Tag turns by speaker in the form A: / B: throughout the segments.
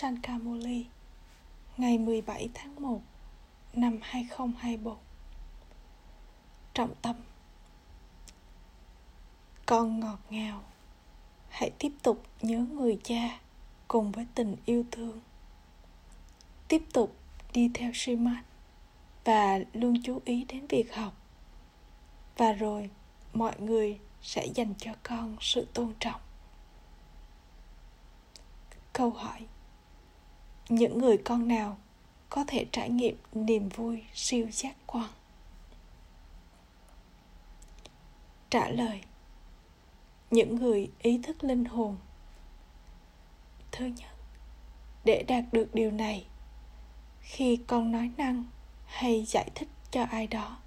A: Sankamuli ngày 17 tháng 1 năm 2024 Trọng tâm. Con ngọt ngào, Hãy tiếp tục nhớ người cha cùng với tình yêu thương. Tiếp tục đi theo Srimad và luôn chú ý đến việc học. Và rồi mọi người sẽ dành cho con sự tôn trọng. Câu hỏi những người con nào có thể trải nghiệm niềm vui siêu giác quan? Trả lời, những người ý thức linh hồn. Thứ nhất, để đạt được điều này, khi con nói năng hay giải thích cho ai đó,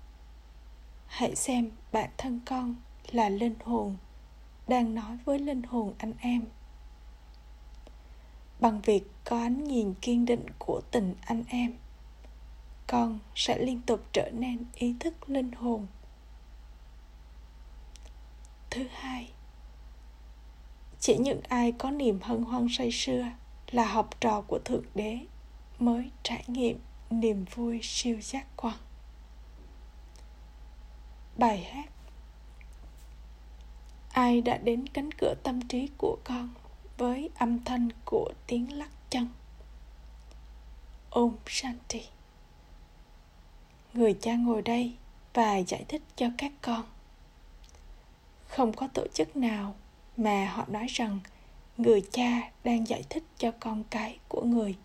A: hãy xem bản thân con là linh hồn đang nói với linh hồn anh em bằng việc có ánh nhìn kiên định của tình anh em, con sẽ liên tục trở nên ý thức linh hồn. Thứ hai, chỉ những ai có niềm hân hoan say sưa là học trò của thượng đế mới trải nghiệm niềm vui siêu giác quan. Bài hát, ai đã đến cánh cửa tâm trí của con với âm thanh của tiếng lắc chân. Om shanti. Người cha ngồi đây và giải thích cho các con. Không có tổ chức nào mà họ nói rằng người cha đang giải thích cho con cái của người.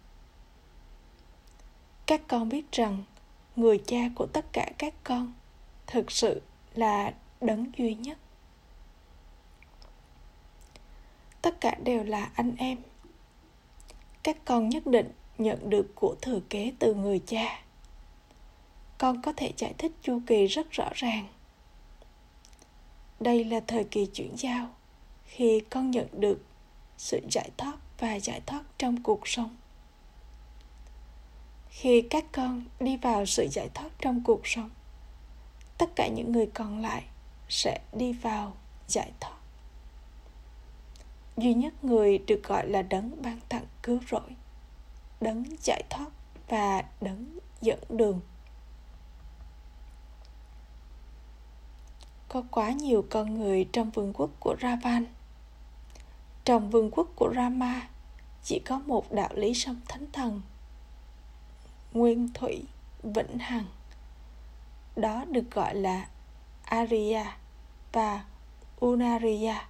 A: Các con biết rằng người cha của tất cả các con thực sự là đấng duy nhất. Tất cả đều là anh em. Các con nhất định nhận được của thừa kế từ người cha. Con có thể giải thích chu kỳ rất rõ ràng. Đây là thời kỳ chuyển giao, khi con nhận được sự giải thoát và giải thoát trong cuộc sống. Khi các con đi vào sự giải thoát trong cuộc sống, tất cả những người còn lại sẽ đi vào giải thoát duy nhất người được gọi là đấng ban tặng cứu rỗi, đấng giải thoát và đấng dẫn đường. Có quá nhiều con người trong vương quốc của ravan. Trong vương quốc của rama, chỉ có một đạo lý sông thánh thần, nguyên thủy vĩnh hằng. Đó được gọi là Arya và Unariya.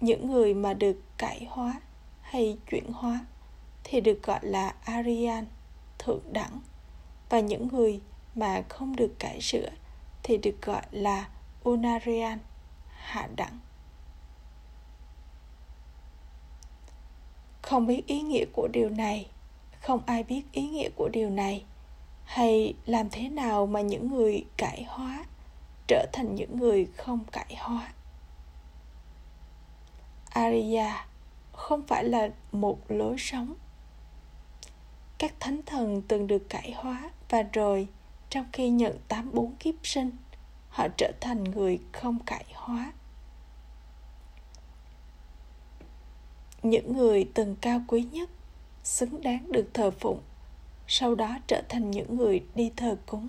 A: Những người mà được cải hóa hay chuyển hóa thì được gọi là Aryan, thượng đẳng. Và những người mà không được cải sửa thì được gọi là Unarian, hạ đẳng. Không biết ý nghĩa của điều này, không ai biết ý nghĩa của điều này hay làm thế nào mà những người cải hóa trở thành những người không cải hóa Arya không phải là một lối sống. Các thánh thần từng được cải hóa và rồi trong khi nhận tám bốn kiếp sinh, họ trở thành người không cải hóa. Những người từng cao quý nhất, xứng đáng được thờ phụng, sau đó trở thành những người đi thờ cúng.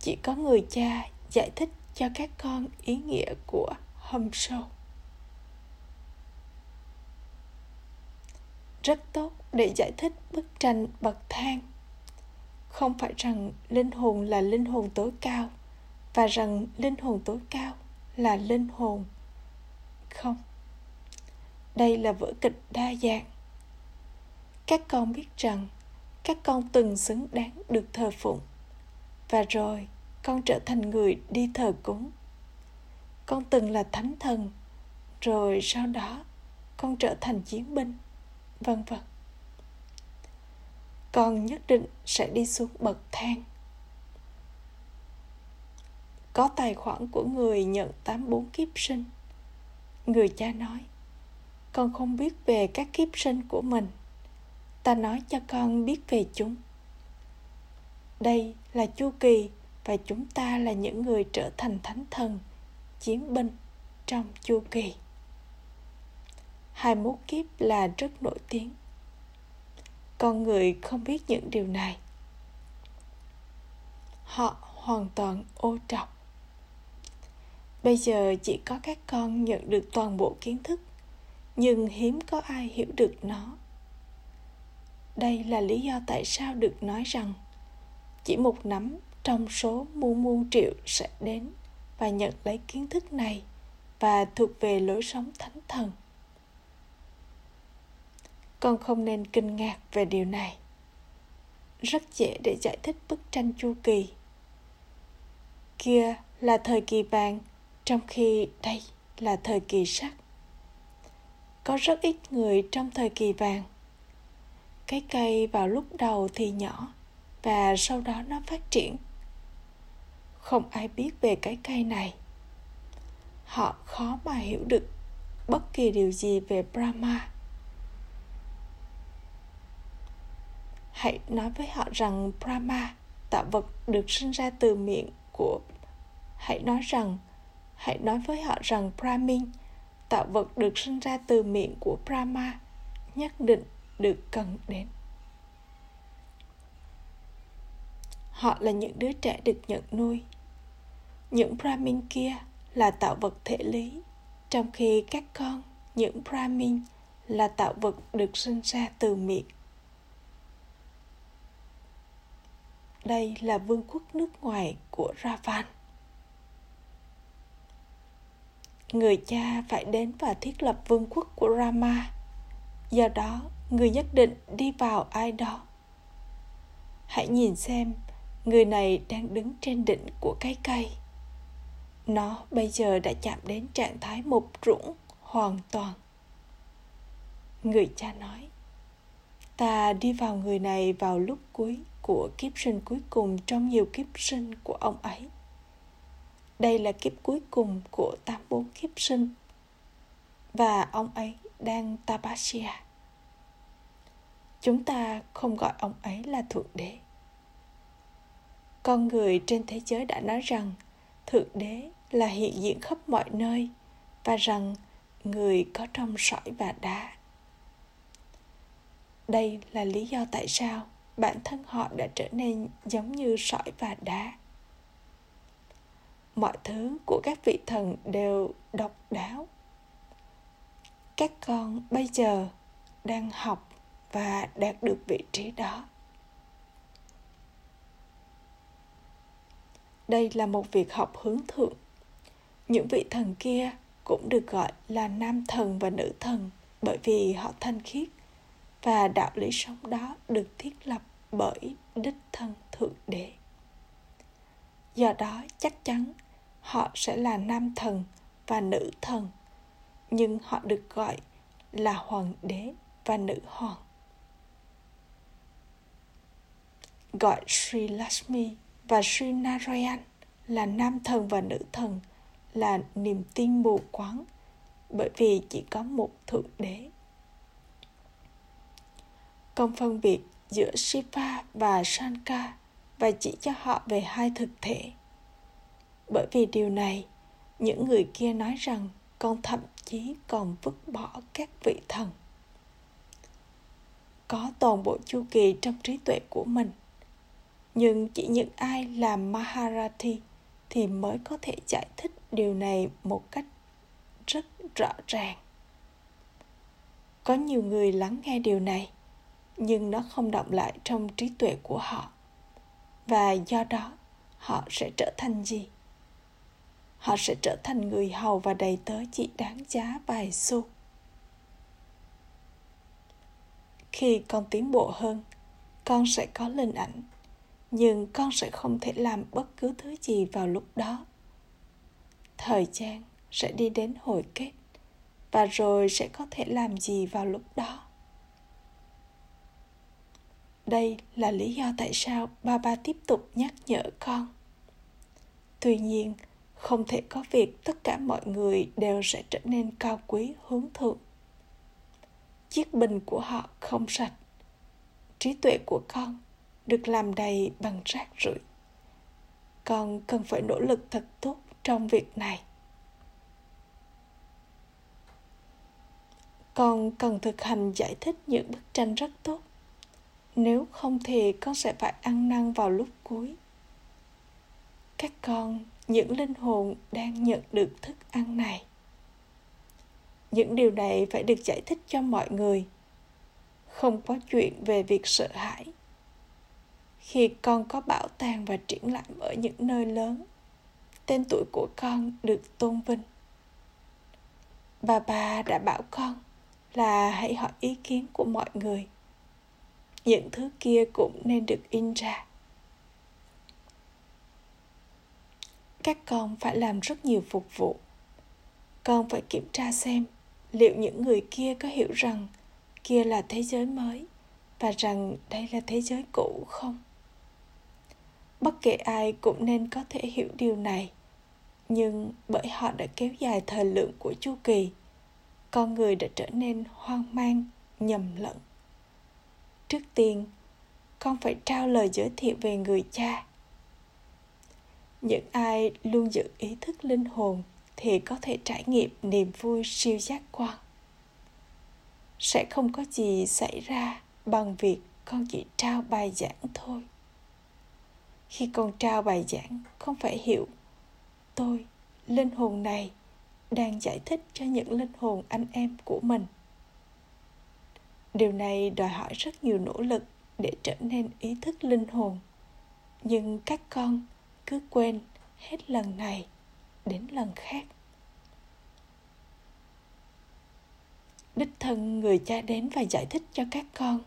A: Chỉ có người cha giải thích cho các con ý nghĩa của hâm sâu rất tốt để giải thích bức tranh bậc thang. Không phải rằng linh hồn là linh hồn tối cao và rằng linh hồn tối cao là linh hồn. Không. Đây là vở kịch đa dạng. Các con biết rằng các con từng xứng đáng được thờ phụng và rồi con trở thành người đi thờ cúng. Con từng là thánh thần, rồi sau đó con trở thành chiến binh vân vân con nhất định sẽ đi xuống bậc thang. Có tài khoản của người nhận tám bốn kiếp sinh. Người cha nói, con không biết về các kiếp sinh của mình. Ta nói cho con biết về chúng. Đây là chu kỳ và chúng ta là những người trở thành thánh thần chiến binh trong chu kỳ. 21 kiếp là rất nổi tiếng. Con người không biết những điều này. Họ hoàn toàn ô trọc. Bây giờ chỉ có các con nhận được toàn bộ kiến thức, nhưng hiếm có ai hiểu được nó. Đây là lý do tại sao được nói rằng chỉ một nắm trong số muôn muôn triệu sẽ đến và nhận lấy kiến thức này và thuộc về lối sống thánh thần con không nên kinh ngạc về điều này. Rất dễ để giải thích bức tranh chu kỳ. Kia là thời kỳ vàng, trong khi đây là thời kỳ sắt có rất ít người trong thời kỳ vàng. Cái cây vào lúc đầu thì nhỏ, và sau đó nó phát triển. Không ai biết về cái cây này. Họ khó mà hiểu được bất kỳ điều gì về brahma. Hãy nói với họ rằng brahma tạo vật, được sinh ra từ miệng của hãy nói rằng hãy nói với họ rằng brahmin tạo vật, được sinh ra từ miệng của brahma, nhất định được cần đến. Họ là những đứa trẻ được nhận nuôi. Những brahmin kia là tạo vật thể lý, trong khi các con, những brahmin là tạo vật được sinh ra từ miệng. Đây là vương quốc nước ngoài của ravan. Người cha phải đến và thiết lập vương quốc của rama. Do đó, người nhất định đi vào ai đó hãy nhìn xem, người này đang đứng trên đỉnh của cái cây. Nó bây giờ đã chạm đến trạng thái mục rũng hoàn toàn. Người cha nói, ta đi vào người này vào lúc cuối của kiếp sinh cuối cùng trong nhiều kiếp sinh của ông ấy đây là kiếp cuối cùng của 84 kiếp sinh và ông ấy đang Tapasya. Chúng ta không gọi ông ấy là Thượng Đế. Con người trên thế giới đã nói rằng Thượng Đế là hiện diện khắp mọi nơi và rằng người có trong sỏi và đá. Đây là lý do tại sao bản thân họ đã trở nên giống như sỏi và đá. Mọi thứ của các vị thần đều độc đáo. Các con bây giờ đang học và đạt được vị trí đó. Đây là một việc học hướng thượng những vị thần kia cũng được gọi là nam thần và nữ thần bởi vì họ thanh khiết và đạo lý sống đó được thiết lập bởi đích thân thượng đế. Do đó chắc chắn họ sẽ là nam thần và nữ thần, nhưng họ được gọi là hoàng đế và nữ hoàng. Gọi Sri Lakshmi và Sri Narayan là nam thần và nữ thần là niềm tin mù quáng, bởi vì chỉ có một thượng đế công phân biệt giữa Shiva và Shankar và chỉ cho họ về hai thực thể. Bởi vì điều này, những người kia nói rằng con thậm chí còn vứt bỏ các vị thần. Có toàn bộ chu kỳ trong trí tuệ của mình. Nhưng chỉ những ai làm Maharathi thì mới có thể giải thích điều này một cách rất rõ ràng có nhiều người lắng nghe điều này nhưng nó không động lại trong trí tuệ của họ. Và do đó, họ sẽ trở thành gì? Họ sẽ trở thành người hầu và đầy tớ chỉ đáng giá vài xu. Khi con tiến bộ hơn, con sẽ có linh ảnh, nhưng con sẽ không thể làm bất cứ thứ gì vào lúc đó. Thời gian sẽ đi đến hồi kết, và rồi sẽ có thể làm gì vào lúc đó? Đây là lý do tại sao ba ba tiếp tục nhắc nhở con. Tuy nhiên, không thể có việc tất cả mọi người đều sẽ trở nên cao quý, hướng thượng. Chiếc bình của họ không sạch. Trí tuệ của con được làm đầy bằng rác rưởi. Con cần phải nỗ lực thật tốt trong việc này. Con cần thực hành giải thích những bức tranh rất tốt nếu không thì con sẽ phải ăn năn vào lúc cuối. Các con, những linh hồn đang nhận được thức ăn này. Những điều này phải được giải thích cho mọi người. Không có chuyện về việc sợ hãi. Khi con có bảo tàng và triển lãm ở những nơi lớn, tên tuổi của con được tôn vinh. Bà bà đã bảo con là hãy hỏi ý kiến của mọi người những thứ kia cũng nên được in ra. Các con phải làm rất nhiều phục vụ. Con phải kiểm tra xem liệu những người kia có hiểu rằng kia là thế giới mới và rằng đây là thế giới cũ không. Bất kể ai cũng nên có thể hiểu điều này, nhưng bởi họ đã kéo dài thời lượng của chu kỳ, con người đã trở nên hoang mang, nhầm lẫn trước tiên, con phải trao lời giới thiệu về người cha. Những ai luôn giữ ý thức linh hồn thì có thể trải nghiệm niềm vui siêu giác quan. Sẽ không có gì xảy ra bằng việc con chỉ trao bài giảng thôi. Khi con trao bài giảng không phải hiểu, tôi, linh hồn này, đang giải thích cho những linh hồn anh em của mình điều này đòi hỏi rất nhiều nỗ lực để trở nên ý thức linh hồn. Nhưng các con cứ quên hết lần này đến lần khác. Đích thân người cha đến và giải thích cho các con.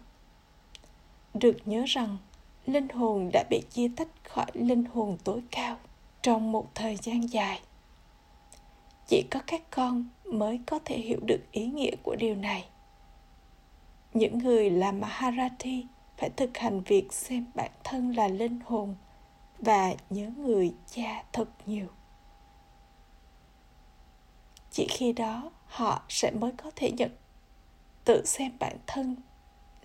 A: Được nhớ rằng, linh hồn đã bị chia tách khỏi linh hồn tối cao trong một thời gian dài. Chỉ có các con mới có thể hiểu được ý nghĩa của điều này những người là maharathi phải thực hành việc xem bản thân là linh hồn và nhớ người cha thật nhiều. Chỉ khi đó họ sẽ mới có thể nhận, tự xem bản thân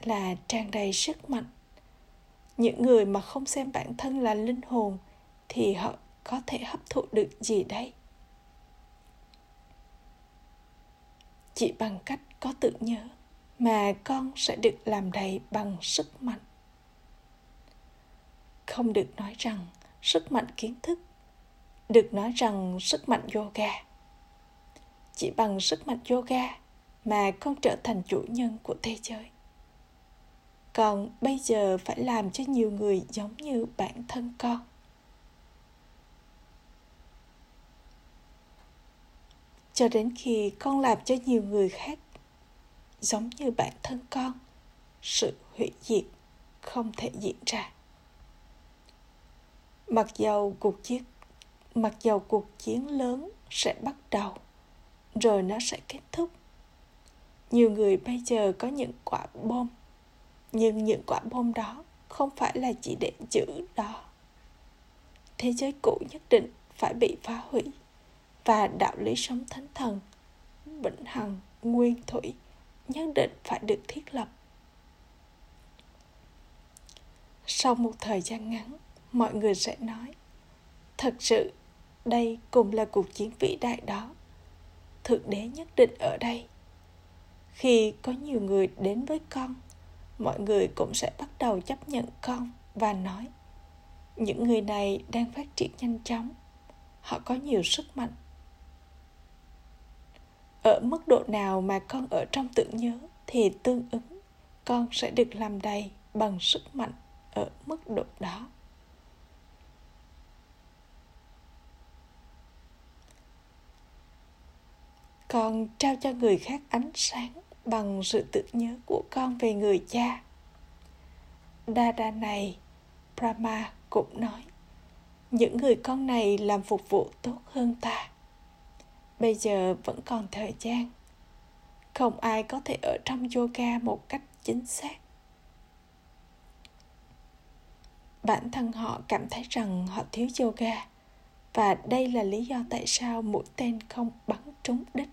A: là tràn đầy sức mạnh. Những người mà không xem bản thân là linh hồn thì họ có thể hấp thụ được gì đây? Chỉ bằng cách có tự nhớ mà con sẽ được làm đầy bằng sức mạnh. Không được nói rằng sức mạnh kiến thức, được nói rằng sức mạnh yoga. Chỉ bằng sức mạnh yoga mà con trở thành chủ nhân của thế giới. Còn bây giờ phải làm cho nhiều người giống như bản thân con. Cho đến khi con làm cho nhiều người khác giống như bản thân con. Sự hủy diệt không thể diễn ra. Mặc dầu cuộc chiến, mặc dầu cuộc chiến lớn sẽ bắt đầu, rồi nó sẽ kết thúc. Nhiều người bây giờ có những quả bom, nhưng những quả bom đó không phải là chỉ để giữ đó thế giới cũ nhất định phải bị phá hủy, và đạo lý sống thánh thần, vĩnh hằng, nguyên thủy nhất định phải được thiết lập. Sau một thời gian ngắn, mọi người sẽ nói, thật sự, đây cũng là cuộc chiến vĩ đại đó. Thượng đế nhất định ở đây. Khi có nhiều người đến với con, mọi người cũng sẽ bắt đầu chấp nhận con và nói, những người này đang phát triển nhanh chóng. Họ có nhiều sức mạnh ở mức độ nào mà con ở trong tưởng nhớ thì tương ứng, con sẽ được làm đầy bằng sức mạnh ở mức độ đó. Con trao cho người khác ánh sáng bằng sự tưởng nhớ của con về người cha. Đa đa này, brahma cũng nói, những người con này làm phục vụ tốt hơn ta bây giờ vẫn còn thời gian. Không ai có thể ở trong yoga một cách chính xác. Bản thân họ cảm thấy rằng họ thiếu yoga và đây là lý do tại sao mũi tên không bắn trúng đích.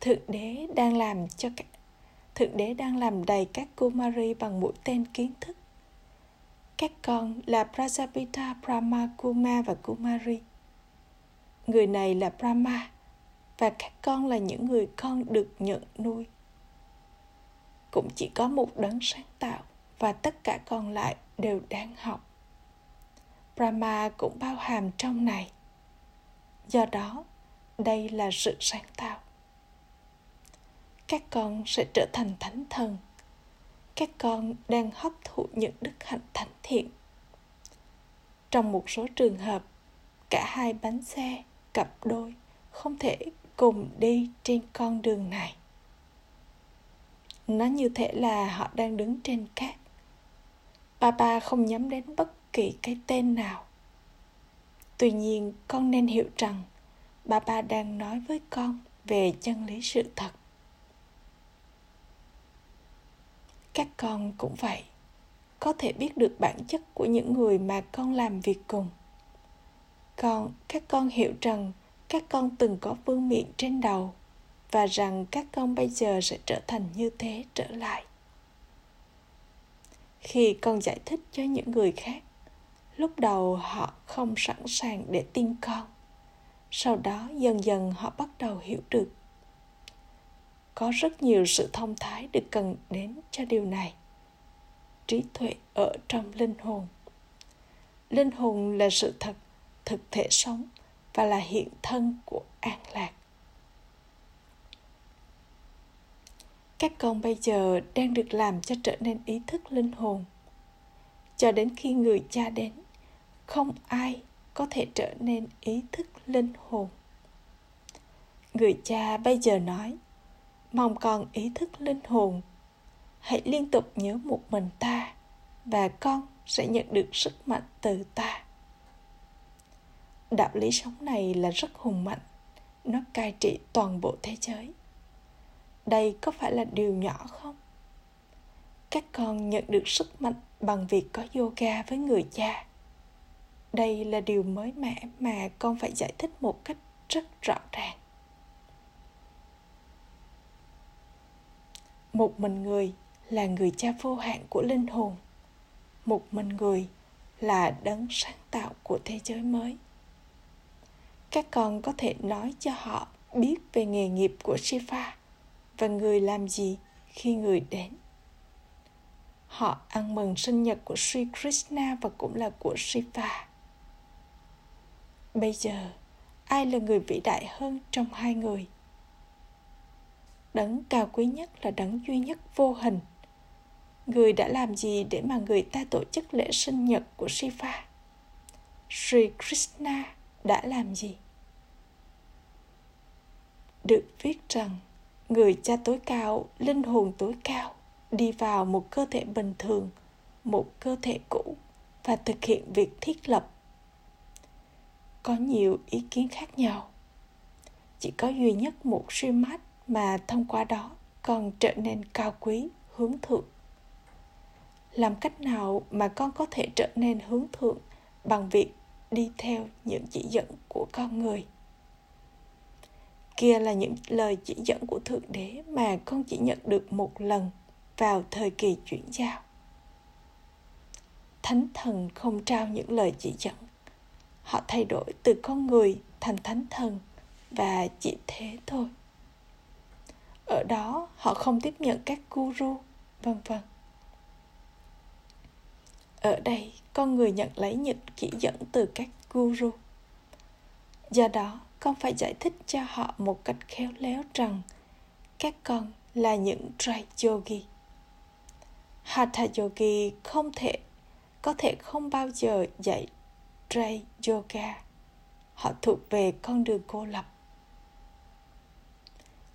A: Thượng đế đang làm cho các thượng đế đang làm đầy các kumari bằng mũi tên kiến thức. Các con là Prajapita, Brahma, Kuma và Kumari. Người này là Brahma, và các con là những người con được nhận nuôi. Cũng chỉ có một đấng sáng tạo và tất cả còn lại đều đang học. Brahma cũng bao hàm trong này. Do đó đây là sự sáng tạo. Các con sẽ trở thành thánh thần. Các con đang hấp thụ những đức hạnh thánh thiện. Trong một số trường hợp cả hai bánh xe cặp đôi không thể cùng đi trên con đường này. Nó như thể là họ đang đứng trên cát. Papa không nhắm đến bất kỳ cái tên nào. Tuy nhiên, con nên hiểu rằng papa đang nói với con về chân lý sự thật. Các con cũng vậy. Có thể biết được bản chất của những người mà con làm việc cùng còn các con hiểu rằng các con từng có vương miện trên đầu và rằng các con bây giờ sẽ trở thành như thế trở lại. Khi con giải thích cho những người khác, lúc đầu họ không sẵn sàng để tin con. Sau đó dần dần họ bắt đầu hiểu được. Có rất nhiều sự thông thái được cần đến cho điều này. Trí tuệ ở trong linh hồn. Linh hồn là sự thật thực thể sống và là hiện thân của an lạc. Các con bây giờ đang được làm cho trở nên ý thức linh hồn. Cho đến khi người cha đến, không ai có thể trở nên ý thức linh hồn. Người cha bây giờ nói, mong con ý thức linh hồn. Hãy liên tục nhớ một mình ta và con sẽ nhận được sức mạnh từ ta đạo lý sống này là rất hùng mạnh. Nó cai trị toàn bộ thế giới. Đây có phải là điều nhỏ không? Các con nhận được sức mạnh bằng việc có yoga với người cha. Đây là điều mới mẻ mà con phải giải thích một cách rất rõ ràng. Một mình người là người cha vô hạn của linh hồn. Một mình người là đấng sáng tạo của thế giới mới các con có thể nói cho họ biết về nghề nghiệp của shiva và người làm gì khi người đến họ ăn mừng sinh nhật của Sri Krishna và cũng là của Shiva. Bây giờ, ai là người vĩ đại hơn trong hai người? Đấng cao quý nhất là đấng duy nhất vô hình. Người đã làm gì để mà người ta tổ chức lễ sinh nhật của Shiva? Sri Krishna đã làm gì? Được viết rằng, người cha tối cao, linh hồn tối cao, đi vào một cơ thể bình thường, một cơ thể cũ và thực hiện việc thiết lập. Có nhiều ý kiến khác nhau. Chỉ có duy nhất một suy mát mà thông qua đó con trở nên cao quý, hướng thượng. Làm cách nào mà con có thể trở nên hướng thượng bằng việc đi theo những chỉ dẫn của con người. Kia là những lời chỉ dẫn của thượng đế mà con chỉ nhận được một lần vào thời kỳ chuyển giao. Thánh thần không trao những lời chỉ dẫn. Họ thay đổi từ con người thành thánh thần và chỉ thế thôi. Ở đó, họ không tiếp nhận các guru, vân vân. Ở đây con người nhận lấy những chỉ dẫn từ các guru. Do đó, con phải giải thích cho họ một cách khéo léo rằng các con là những trai yogi. Hatha yogi không thể, có thể không bao giờ dạy trai yoga. Họ thuộc về con đường cô lập.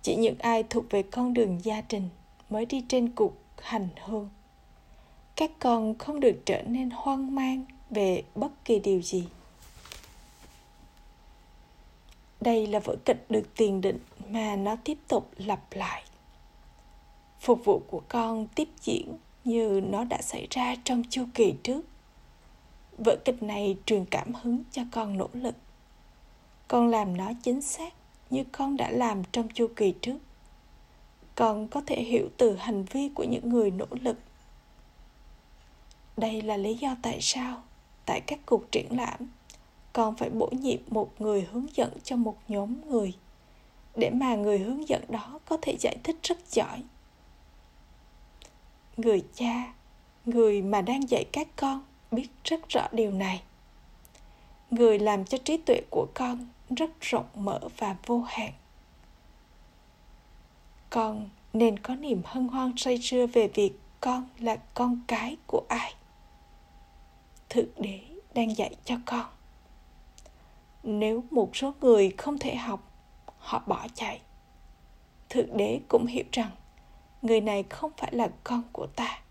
A: Chỉ những ai thuộc về con đường gia đình mới đi trên cuộc hành hương các con không được trở nên hoang mang về bất kỳ điều gì. Đây là vở kịch được tiền định mà nó tiếp tục lặp lại. Phục vụ của con tiếp diễn như nó đã xảy ra trong chu kỳ trước. Vở kịch này truyền cảm hứng cho con nỗ lực. Con làm nó chính xác như con đã làm trong chu kỳ trước. Con có thể hiểu từ hành vi của những người nỗ lực đây là lý do tại sao, tại các cuộc triển lãm, còn phải bổ nhiệm một người hướng dẫn cho một nhóm người, để mà người hướng dẫn đó có thể giải thích rất giỏi. Người cha, người mà đang dạy các con biết rất rõ điều này. Người làm cho trí tuệ của con rất rộng mở và vô hạn. Con nên có niềm hân hoan say sưa về việc con là con cái của ai thượng đế đang dạy cho con. Nếu một số người không thể học, họ bỏ chạy. Thượng đế cũng hiểu rằng, người này không phải là con của ta.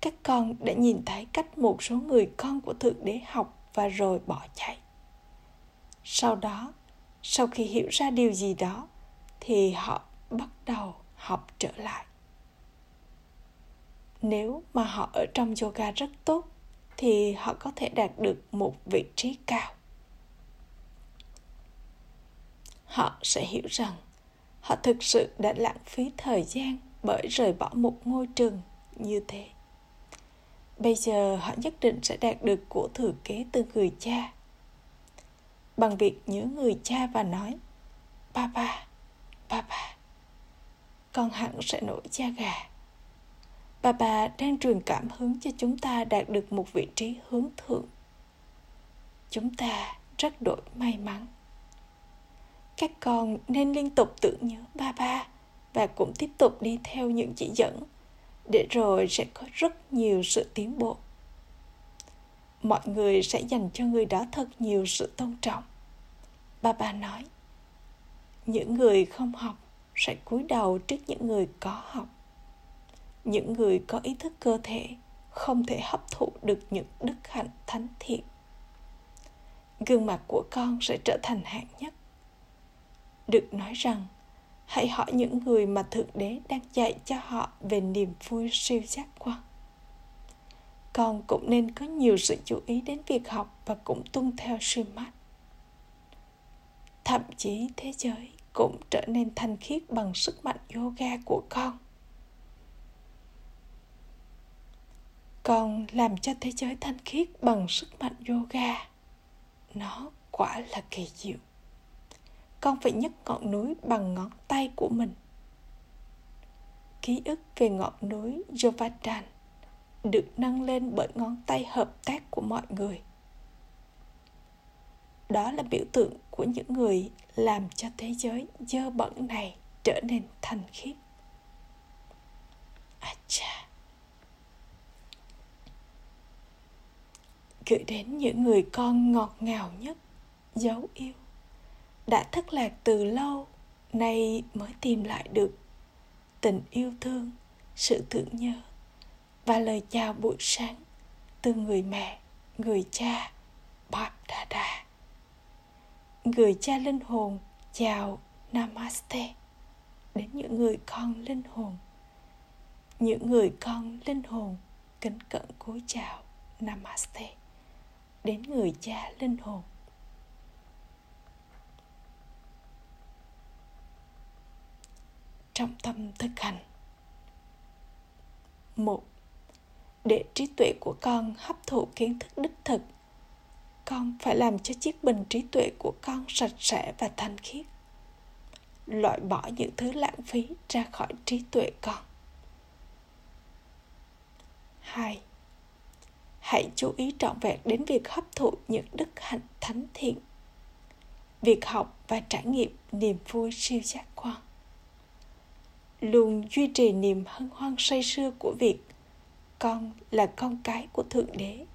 A: Các con đã nhìn thấy cách một số người con của thượng đế học và rồi bỏ chạy. Sau đó, sau khi hiểu ra điều gì đó, thì họ bắt đầu học trở lại. Nếu mà họ ở trong yoga rất tốt thì họ có thể đạt được một vị trí cao. Họ sẽ hiểu rằng họ thực sự đã lãng phí thời gian bởi rời bỏ một ngôi trường như thế. Bây giờ họ nhất định sẽ đạt được của thừa kế từ người cha. Bằng việc nhớ người cha và nói, ba ba ba ba, con hẳn sẽ nổi da gà bà bà đang truyền cảm hứng cho chúng ta đạt được một vị trí hướng thượng. Chúng ta rất đổi may mắn. Các con nên liên tục tưởng nhớ ba ba và cũng tiếp tục đi theo những chỉ dẫn để rồi sẽ có rất nhiều sự tiến bộ. Mọi người sẽ dành cho người đó thật nhiều sự tôn trọng. Ba ba nói, những người không học sẽ cúi đầu trước những người có học những người có ý thức cơ thể không thể hấp thụ được những đức hạnh thánh thiện. Gương mặt của con sẽ trở thành hạng nhất. Được nói rằng, hãy hỏi những người mà thượng đế đang dạy cho họ về niềm vui siêu giác quan. Con cũng nên có nhiều sự chú ý đến việc học và cũng tuân theo sư mắt thậm chí thế giới cũng trở nên thanh khiết bằng sức mạnh yoga của con. Còn làm cho thế giới thanh khiết bằng sức mạnh yoga. Nó quả là kỳ diệu. Con phải nhấc ngọn núi bằng ngón tay của mình. Ký ức về ngọn núi Jovatan được nâng lên bởi ngón tay hợp tác của mọi người. Đó là biểu tượng của những người làm cho thế giới dơ bẩn này trở nên thanh khiết. Acha. Gửi đến những người con ngọt ngào nhất, dấu yêu. Đã thất lạc từ lâu, nay mới tìm lại được tình yêu thương, sự thương nhớ và lời chào buổi sáng từ người mẹ, người cha Bap Dada. Người cha linh hồn chào namaste đến những người con linh hồn. Những người con linh hồn kính cẩn cúi chào namaste đến người cha linh hồn. Trong tâm thực hành, một, để trí tuệ của con hấp thụ kiến thức đích thực, con phải làm cho chiếc bình trí tuệ của con sạch sẽ và thanh khiết, loại bỏ những thứ lãng phí ra khỏi trí tuệ con. Hai hãy chú ý trọn vẹn đến việc hấp thụ những đức hạnh thánh thiện. Việc học và trải nghiệm niềm vui siêu giác quan. Luôn duy trì niềm hân hoan say sưa của việc con là con cái của thượng đế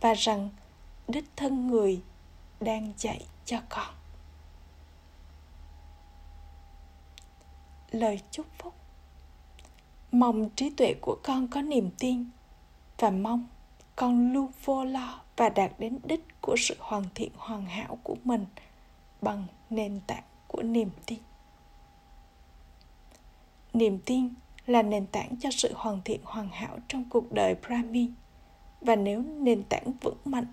A: và rằng đích thân người đang dạy cho con. Lời chúc phúc. Mong trí tuệ của con có niềm tin và mong con luôn vô lo và đạt đến đích của sự hoàn thiện hoàn hảo của mình bằng nền tảng của niềm tin. Niềm tin là nền tảng cho sự hoàn thiện hoàn hảo trong cuộc đời brahmi. Và nếu nền tảng vững mạnh,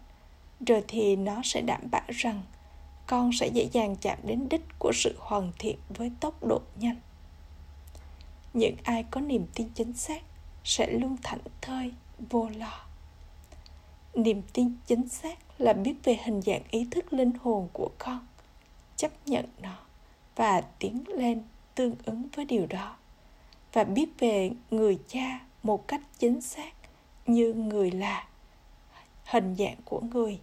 A: rồi thì nó sẽ đảm bảo rằng con sẽ dễ dàng chạm đến đích của sự hoàn thiện với tốc độ nhanh. Những ai có niềm tin chính xác sẽ luôn thảnh thơi, vô lo niềm tin chính xác là biết về hình dạng ý thức linh hồn của con, chấp nhận nó và tiến lên tương ứng với điều đó. Và biết về người cha một cách chính xác như người là, hình dạng của người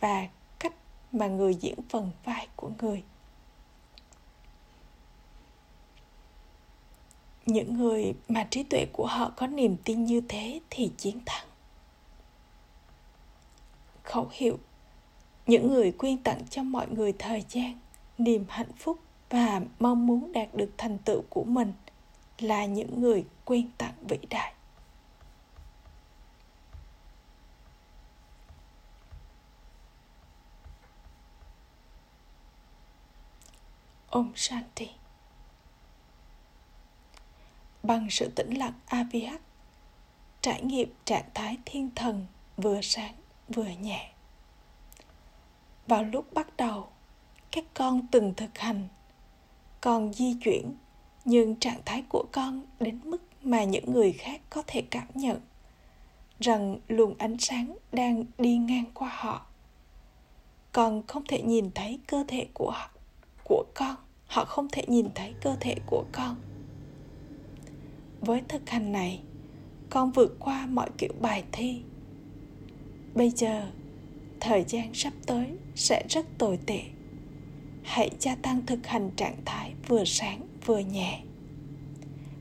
A: và cách mà người diễn phần vai của người. Những người mà trí tuệ của họ có niềm tin như thế thì chiến thắng khẩu hiệu. Những người quyên tặng cho mọi người thời gian, niềm hạnh phúc và mong muốn đạt được thành tựu của mình là những người quyên tặng vĩ đại. Om Shanti. Bằng sự tĩnh lặng avh Trải nghiệm trạng thái thiên thần vừa sáng vừa nhẹ. Vào lúc bắt đầu, Các con từng thực hành. Con di chuyển Nhưng trạng thái của con đến mức mà những người khác có thể cảm nhận, rằng luồng ánh sáng đang đi ngang qua họ. Con không thể nhìn thấy cơ thể của họ, của con. Họ không thể nhìn thấy cơ thể của con. Với thực hành này, con vượt qua mọi kiểu bài thi bây giờ, thời gian sắp tới sẽ rất tồi tệ. Hãy gia tăng thực hành trạng thái vừa sáng vừa nhẹ.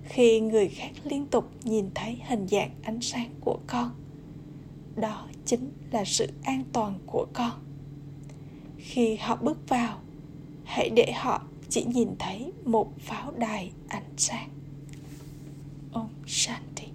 A: Khi người khác liên tục nhìn thấy hình dạng ánh sáng của con, đó chính là sự an toàn của con. Khi họ bước vào, hãy để họ chỉ nhìn thấy một pháo đài ánh sáng. Om shanti.